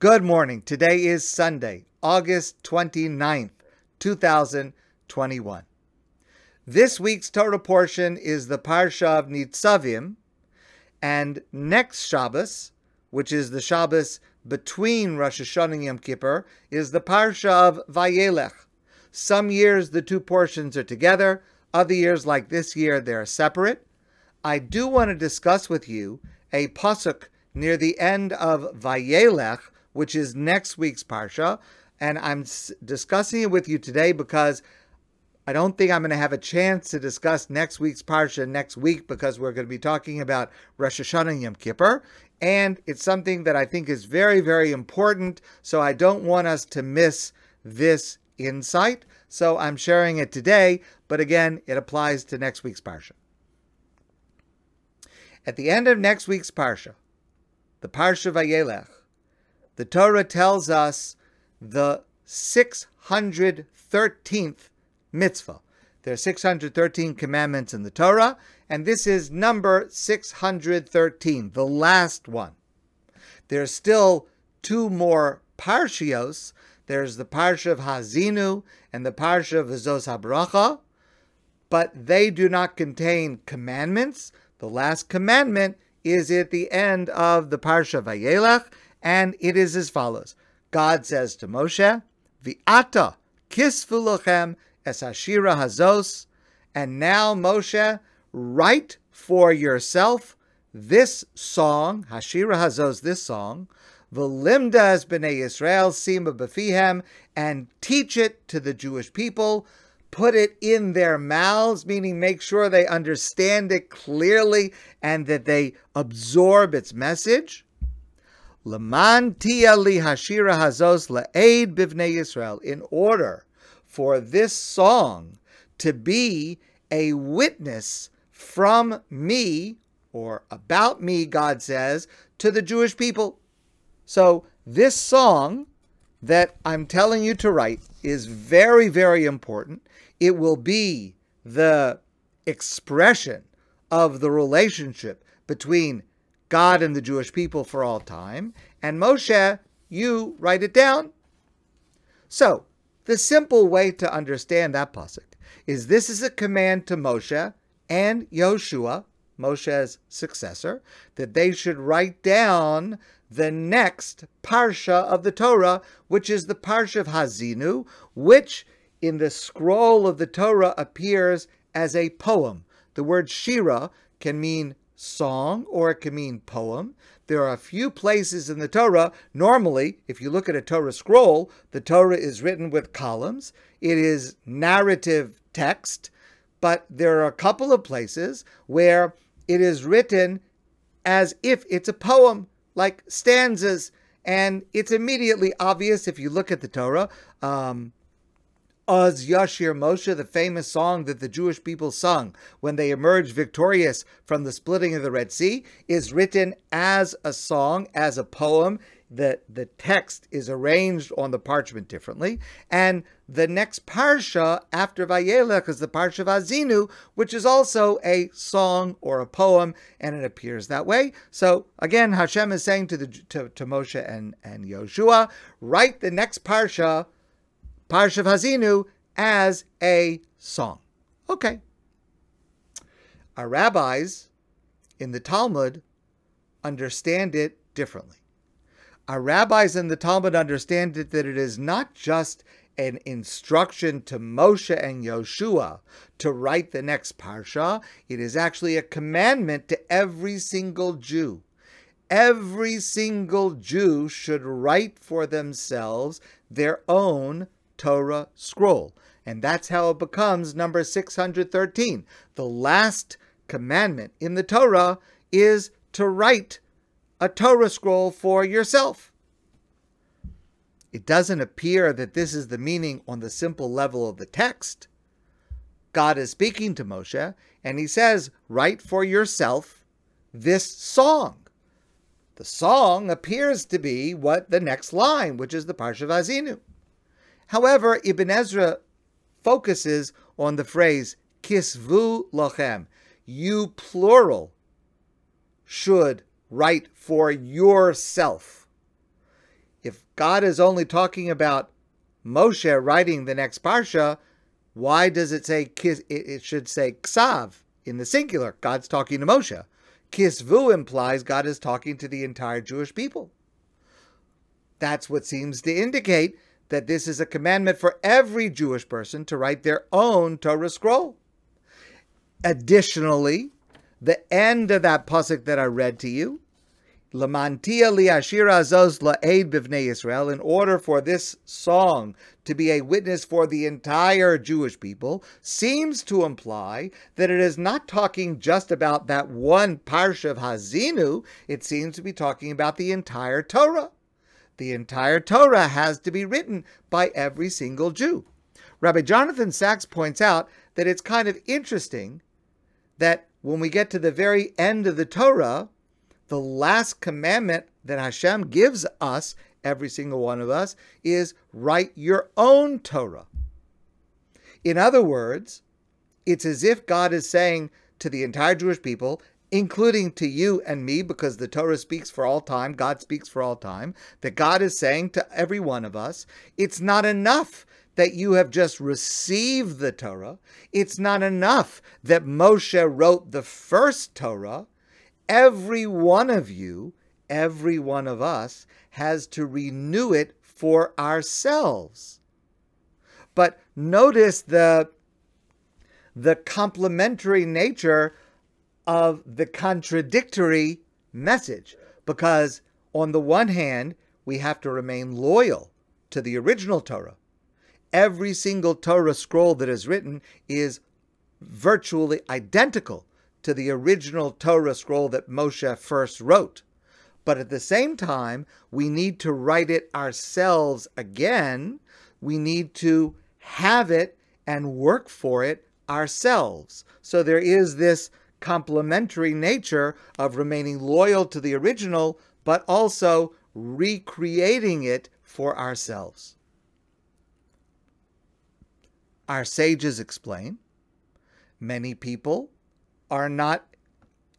Good morning. Today is Sunday, August 29th, 2021. This week's Torah portion is the Parsha of Nitzavim, and next Shabbos, which is the Shabbos between Rosh Hashanah and Yom Kippur, is the Parsha of Vayelech. Some years the two portions are together, other years, like this year, they're separate. I do want to discuss with you a pasuk near the end of Vayelech, which is next week's Parsha. And I'm discussing it with you today because I don't think I'm going to have a chance to discuss next week's Parsha next week because we're going to be talking about Rosh Hashanah and Yom Kippur. And it's something that I think is very, very important. So I don't want us to miss this insight. So I'm sharing it today. But again, it applies to next week's Parsha. At the end of next week's Parsha, the Parsha Vayelech, the Torah tells us the 613th mitzvah. There are 613 commandments in the Torah, and this is number 613, the last one. There are still two more parshios. There's the parsha of Hazinu and the parsha of Zos HaBracha, but they do not contain commandments. The last commandment is at the end of the parsha of Vayelech, and it is as follows. God says to Moshe, Vi'ata kisvu lochem es hashira hazos, and now Moshe, write for yourself this song, Hashira Hazos, this song, V'limda as b'nei Yisrael sima befihem, and teach it to the Jewish people, put it in their mouths, meaning make sure they understand it clearly and that they absorb its message. Leman tia hazos le'ed bivnei Yisrael, in order for this song to be a witness from me, or about me, God says, to the Jewish people. So this song that I'm telling you to write is very, very important. It will be the expression of the relationship between God and the Jewish people for all time. And Moshe, you write it down. So, the simple way to understand that pasuk is this is a command to Moshe and Yoshua, Moshe's successor, that they should write down the next parsha of the Torah, which is the parsha of Hazinu, which in the scroll of the Torah appears as a poem. The word Shira can mean song or it can mean poem. There are a few places in the Torah. Normally, if you look at a Torah scroll, the Torah is written with columns, it is narrative text, but there are a couple of places where it is written as if it's a poem, like stanzas. And it's immediately obvious if you look at the Torah. Um, Az Yashir Moshe, the famous song that the Jewish people sung when they emerged victorious from the splitting of the Red Sea, is written as a song, as a poem. The, the text is arranged on the parchment differently. And the next parsha after Vayelech is the parsha of Azinu, which is also a song or a poem, and it appears that way. So again, Hashem is saying to, the, to, to Moshe and, and Yoshua, write the next parsha Parshas Hazinu as a song. Okay. Our rabbis in the Talmud understand it differently. Our rabbis in the Talmud understand it that it is not just an instruction to Moshe and Yoshua to write the next parsha. It is actually a commandment to every single Jew. Every single Jew should write for themselves their own Torah scroll. And that's how it becomes number 613. The last commandment in the Torah is to write a Torah scroll for yourself. It doesn't appear that this is the meaning on the simple level of the text. God is speaking to Moshe, and he says, Write for yourself this song. The song appears to be what the next line, which is the Parsha Azinu. However, Ibn Ezra focuses on the phrase kisvu lochem. You plural should write for yourself. if God is only talking about Moshe writing the next parsha, why does it say kis? it should say ksav in the singular? God's talking to Moshe. Kisvu implies God is talking to the entire Jewish people. That's what seems to indicate that this is a commandment for every Jewish person to write their own Torah scroll. Additionally, the end of that pasuk that I read to you, Lamantia liashira zos la'ed bivnei Israel, in order for this song to be a witness for the entire Jewish people, seems to imply that it is not talking just about that one parsha of Hazinu, it seems to be talking about the entire Torah. The entire Torah has to be written by every single Jew. Rabbi Jonathan Sacks points out that it's kind of interesting that when we get to the very end of the Torah, the last commandment that Hashem gives us, every single one of us, is write your own Torah. In other words, it's as if God is saying to the entire Jewish people, including to you and me, because the Torah speaks for all time, God speaks for all time, that God is saying to every one of us, it's not enough that you have just received the Torah. It's not enough that Moshe wrote the first Torah every one of you, every one of us, has to renew it for ourselves. But notice the, the complementary nature of the contradictory message, because on the one hand, we have to remain loyal to the original Torah. Every single Torah scroll that is written is virtually identical to the original Torah scroll that Moshe first wrote. But at the same time, we need to write it ourselves again. We need to have it and work for it ourselves. So there is this complementary nature of remaining loyal to the original, but also recreating it for ourselves. Our sages explain many people are not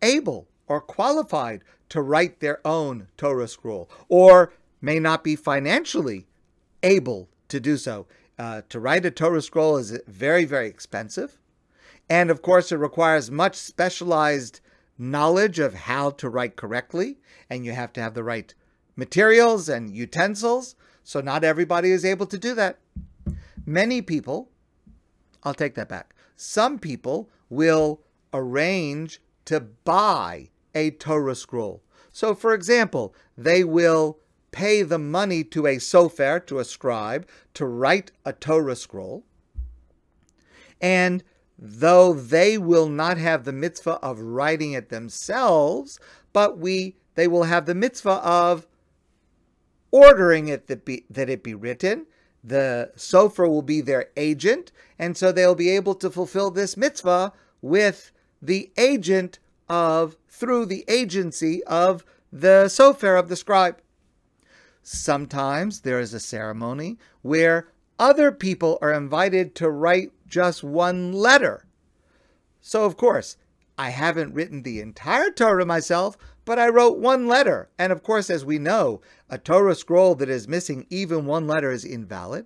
able or qualified to write their own Torah scroll, or may not be financially able to do so. Uh, to write a Torah scroll is very, very expensive. And of course, it requires much specialized knowledge of how to write correctly, and you have to have the right materials and utensils. So, not everybody is able to do that. Many people, I'll take that back, some people will arrange to buy a Torah scroll. So, for example, they will pay the money to a sofer, to a scribe, to write a Torah scroll. And though they will not have the mitzvah of writing it themselves, but we they will have the mitzvah of ordering it that, be, that it be written. The sofer will be their agent, and so they'll be able to fulfill this mitzvah with the agent of, through the agency of the sofer of the scribe. Sometimes there is a ceremony where other people are invited to write just one letter. So, of course, I haven't written the entire Torah myself, but I wrote one letter. And of course, as we know, a Torah scroll that is missing even one letter is invalid.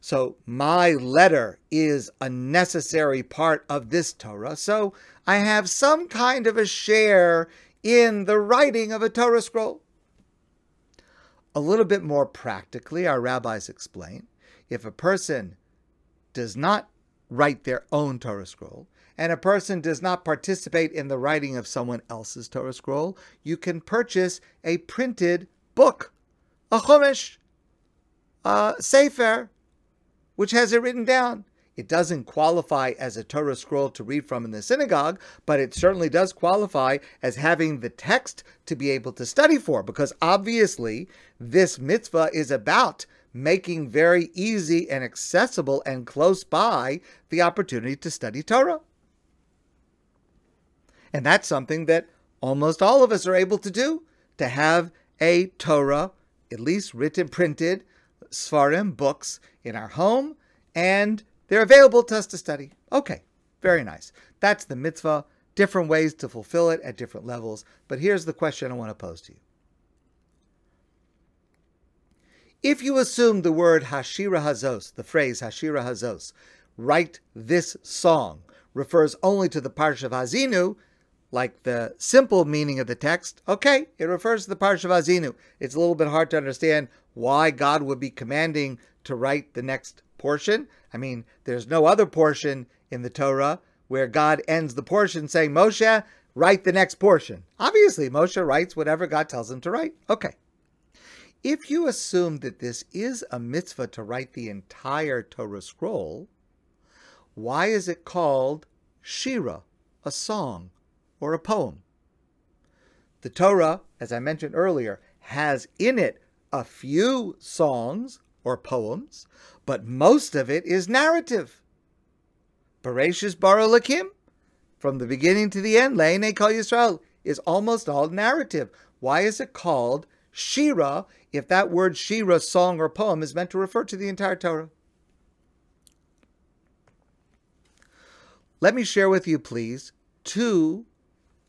So my letter is a necessary part of this Torah. So I have some kind of a share in the writing of a Torah scroll. A little bit more practically, our rabbis explain if a person does not write their own Torah scroll, and a person does not participate in the writing of someone else's Torah scroll, you can purchase a printed book, a chumash, a sefer, which has it written down. It doesn't qualify as a Torah scroll to read from in the synagogue, but it certainly does qualify as having the text to be able to study for, because obviously this mitzvah is about making very easy and accessible and close by the opportunity to study Torah. And that's something that almost all of us are able to do, to have a Torah, at least written, printed, Seforim books in our home, and they're available to us to study. Okay, very nice. That's the mitzvah. Different ways to fulfill it at different levels. But here's the question I want to pose to you If you assume the word Hashira Hazos, the phrase Hashira Hazos, write this song, refers only to the Parsha of Hazinu, like the simple meaning of the text, okay, it refers to the Parsha of Hazinu. It's a little bit hard to understand why God would be commanding to write the next portion. I mean, there's no other portion in the Torah where God ends the portion saying, Moshe, write the next portion. Obviously, Moshe writes whatever God tells him to write. Okay. If you assume that this is a mitzvah to write the entire Torah scroll, why is it called Shira, a song or a poem? The Torah, as I mentioned earlier, has in it a few songs or poems, but most of it is narrative. Bereshis Bara Elokim, from the beginning to the end, Leine Kol Yisrael, is almost all narrative. Why is it called Shira if that word Shira, song or poem, is meant to refer to the entire Torah? Let me share with you, please, two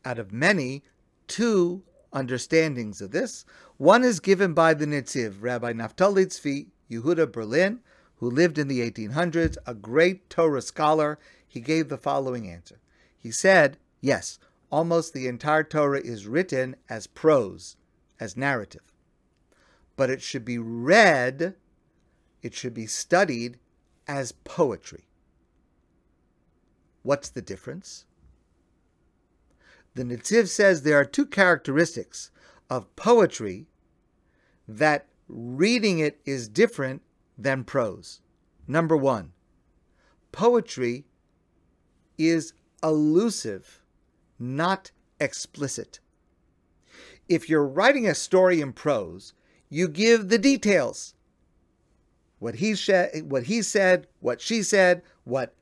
out of many, two understandings of this. One is given by the Netziv, Rabbi Naftali Tzvi Yehuda Berlin, who lived in the 1800s, a great Torah scholar. He gave the following answer. He said, yes, almost the entire Torah is written as prose, as narrative. But it should be read, it should be studied as poetry. What's the difference? The Netziv says there are two characteristics of poetry that reading it is different than prose. Number one, poetry is elusive, not explicit. If you're writing a story in prose, you give the details. What he, said, what he said, what she said, what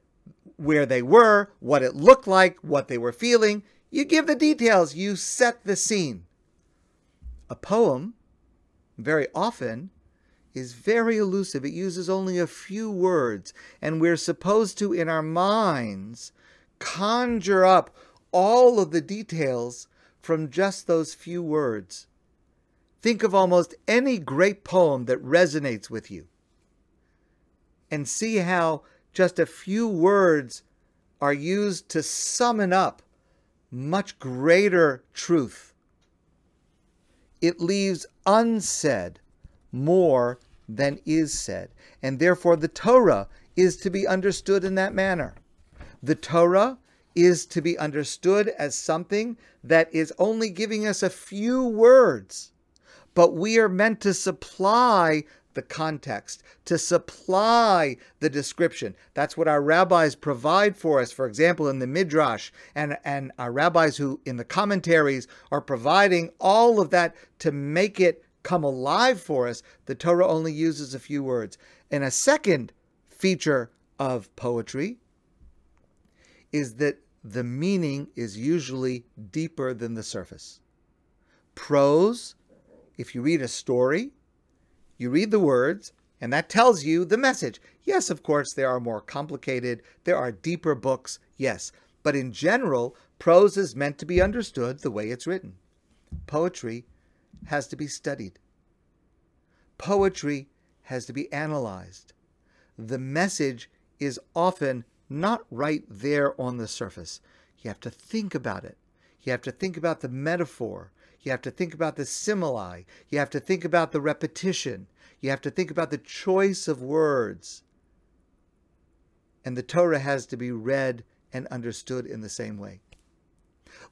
where they were, what it looked like, what they were feeling. You give the details, you set the scene. A poem, very often, is very elusive. It uses only a few words, and we're supposed to, in our minds, conjure up all of the details from just those few words. Think of almost any great poem that resonates with you and see how just a few words are used to summon up much greater truth. It leaves unsaid more than is said, and therefore the Torah is to be understood in that manner. The Torah is to be understood as something that is only giving us a few words, but we are meant to supply the context, to supply the description. That's what our rabbis provide for us. For example, in the Midrash, and, and our rabbis who in the commentaries are providing all of that to make it come alive for us. The Torah only uses a few words. And a second feature of poetry is that the meaning is usually deeper than the surface. Prose, if you read a story, you read the words, and that tells you the message. Yes, of course, there are more complicated, there are deeper books, yes, but in general, prose is meant to be understood the way it's written. Poetry has to be studied. Poetry has to be analyzed. The message is often not right there on the surface. You have to think about it. You have to think about the metaphor. You have to think about the simile. You have to think about the repetition. You have to think about the choice of words. And the Torah has to be read and understood in the same way.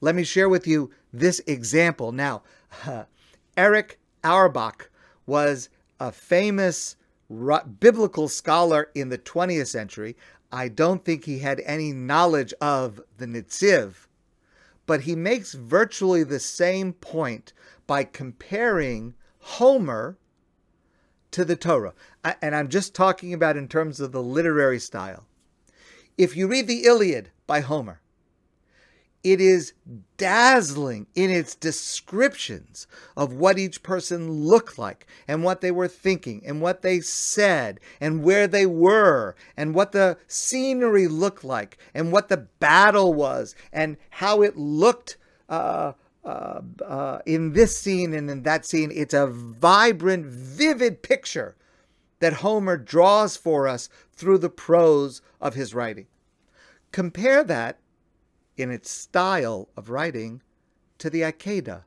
Let me share with you this example. Now, uh, Erich Auerbach was a famous biblical scholar in the 20th century. I don't think he had any knowledge of the Netziv but he makes virtually the same point by comparing Homer to the Torah. And I'm just talking about in terms of the literary style. If you read the Iliad by Homer, it is dazzling in its descriptions of what each person looked like and what they were thinking and what they said and where they were and what the scenery looked like and what the battle was and how it looked uh, uh, uh, in this scene and in that scene. It's a vibrant, vivid picture that Homer draws for us through the prose of his writing. Compare that in its style of writing to the Akedah,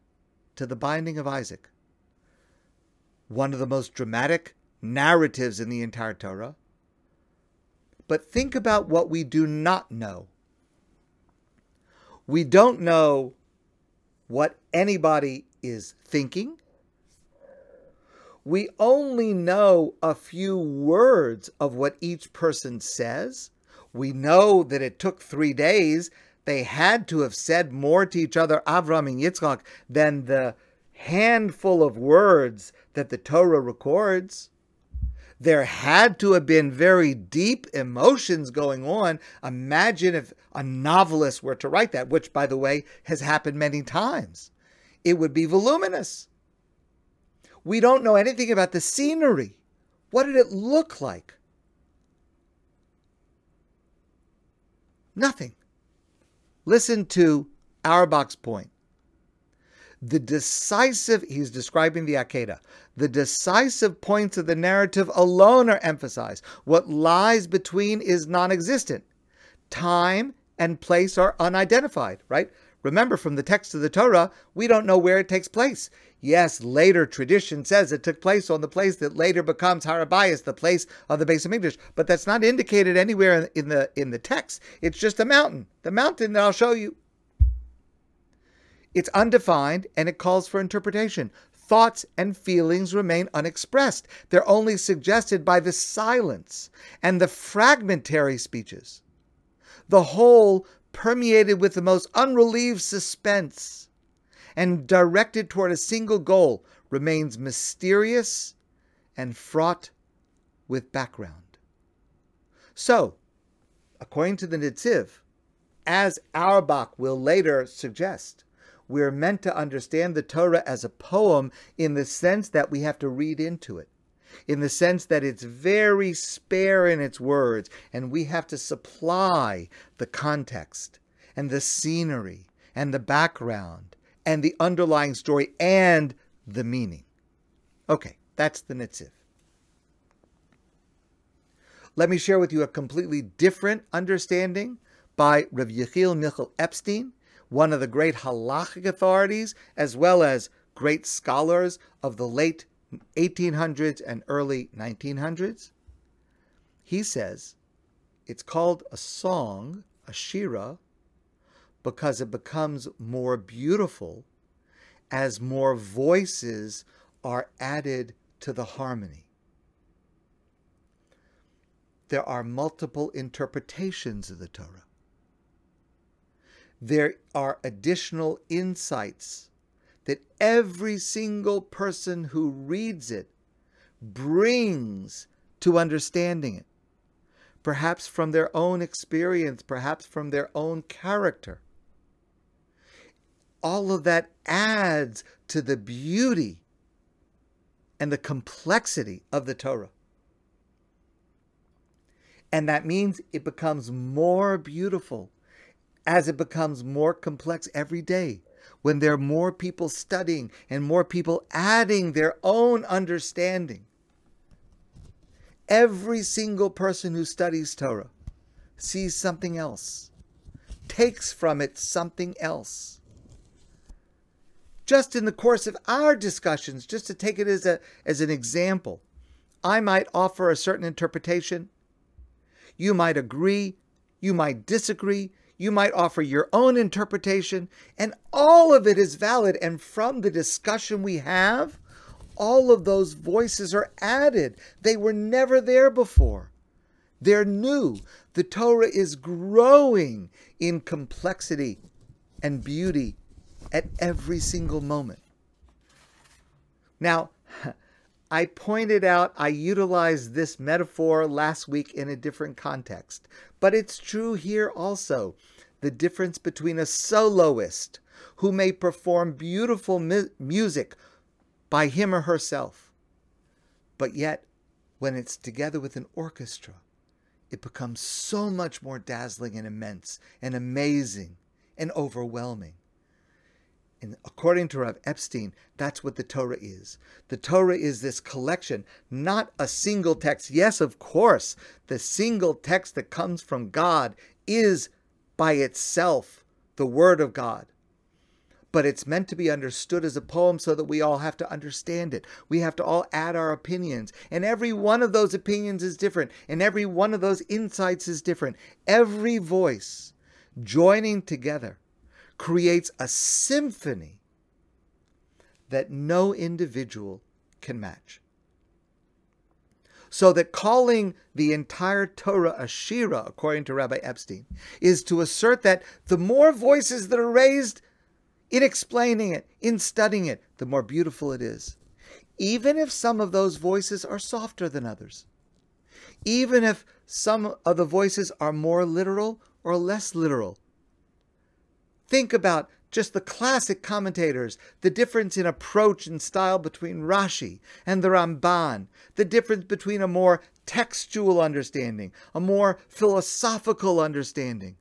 to the binding of Isaac. One of the most dramatic narratives in the entire Torah. But think about what we do not know. We don't know what anybody is thinking. We only know a few words of what each person says. We know that it took three days. They had to have said more to each other, Avram and Yitzchak, than the handful of words that the Torah records. There had to have been very deep emotions going on. Imagine if a novelist were to write that, which, by the way, has happened many times. It would be voluminous. We don't know anything about the scenery. What did it look like? Nothing. Listen to Auerbach's point. The decisive, he's describing the Akedah, the decisive points of the narrative alone are emphasized. What lies between is non existent. Time and place are unidentified, right? Remember, from the text of the Torah, we don't know where it takes place. Yes, later tradition says it took place on the place that later becomes Har HaBayis, the place of the Beis HaMikdash, but that's not indicated anywhere in the in the text. It's just a mountain, the mountain that I'll show you. It's undefined and it calls for interpretation. Thoughts and feelings remain unexpressed. They're only suggested by the silence and the fragmentary speeches. The whole permeated with the most unrelieved suspense and directed toward a single goal remains mysterious and fraught with background. So, according to the Netziv, as Auerbach will later suggest, we're meant to understand the Torah as a poem in the sense that we have to read into it, in the sense that it's very spare in its words, and we have to supply the context and the scenery and the background and the underlying story and the meaning. Okay, that's the Netziv. Let me share with you a completely different understanding by Rav Yechiel Michel Epstein, one of the great halachic authorities, as well as great scholars of the late 1800s and early 1900s. He says it's called a song, a shira, because it becomes more beautiful as more voices are added to the harmony. There are multiple interpretations of the Torah there are additional insights that every single person who reads it brings to understanding it. Perhaps from their own experience, perhaps from their own character. All of that adds to the beauty and the complexity of the Torah. And that means it becomes more beautiful as it becomes more complex every day, when there are more people studying and more people adding their own understanding. Every single person who studies Torah sees something else, takes from it something else. Just in the course of our discussions, just to take it as, a, as an example, I might offer a certain interpretation. You might agree, you might disagree, you might offer your own interpretation, and all of it is valid. And from the discussion we have, all of those voices are added. They were never there before. They're new. The Torah is growing in complexity and beauty at every single moment. Now, I pointed out, I utilized this metaphor last week in a different context, but it's true here also. The difference between a soloist who may perform beautiful mu- music by him or herself, but yet when it's together with an orchestra, it becomes so much more dazzling and immense and amazing and overwhelming. And according to Rav Epstein, that's what the Torah is. The Torah is this collection, not a single text. Yes, of course, the single text that comes from God is by itself the Word of God. But it's meant to be understood as a poem so that we all have to understand it. We have to all add our opinions. And every one of those opinions is different. And every one of those insights is different. Every voice joining together creates a symphony that no individual can match. So that calling the entire Torah a Shira, according to Rabbi Epstein, is to assert that the more voices that are raised in explaining it, in studying it, the more beautiful it is. Even if some of those voices are softer than others. Even if some of the voices are more literal or less literal. Think about just the classic commentators, the difference in approach and style between Rashi and the Ramban, the difference between a more textual understanding, a more philosophical understanding,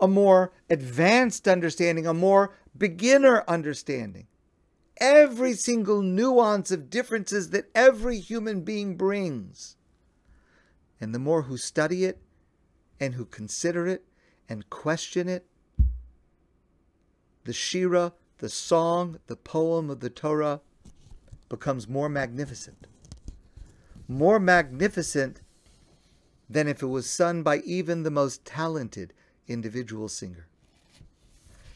a more advanced understanding, a more beginner understanding. Every single nuance of differences that every human being brings. And the more who study it and who consider it and question it, the Shira, the song, the poem of the Torah becomes more magnificent. More magnificent than if it was sung by even the most talented individual singer.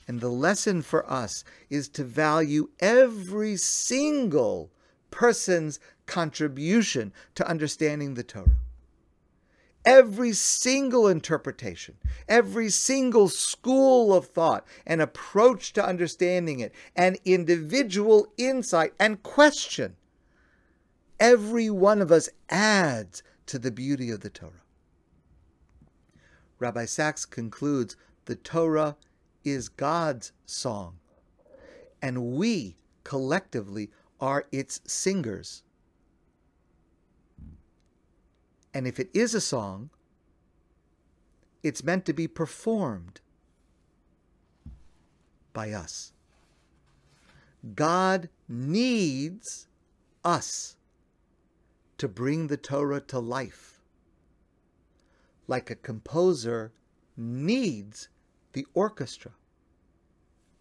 And the lesson for us is to value every single person's contribution to understanding the Torah every single interpretation, every single school of thought and approach to understanding it, and individual insight and question. Every one of us adds to the beauty of the Torah. Rabbi Sacks concludes the Torah is God's song, and we collectively are its singers. And if it is a song, it's meant to be performed by us. God needs us to bring the Torah to life, like a composer needs the orchestra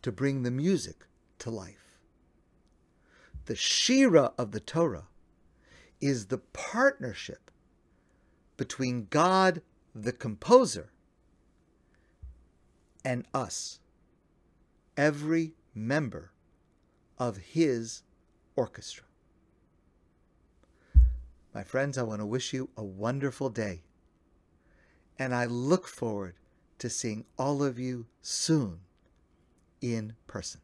to bring the music to life. The Shira of the Torah is the partnership between God, the composer, and us, every member of his orchestra. My friends, I want to wish you a wonderful day. And I look forward to seeing all of you soon in person.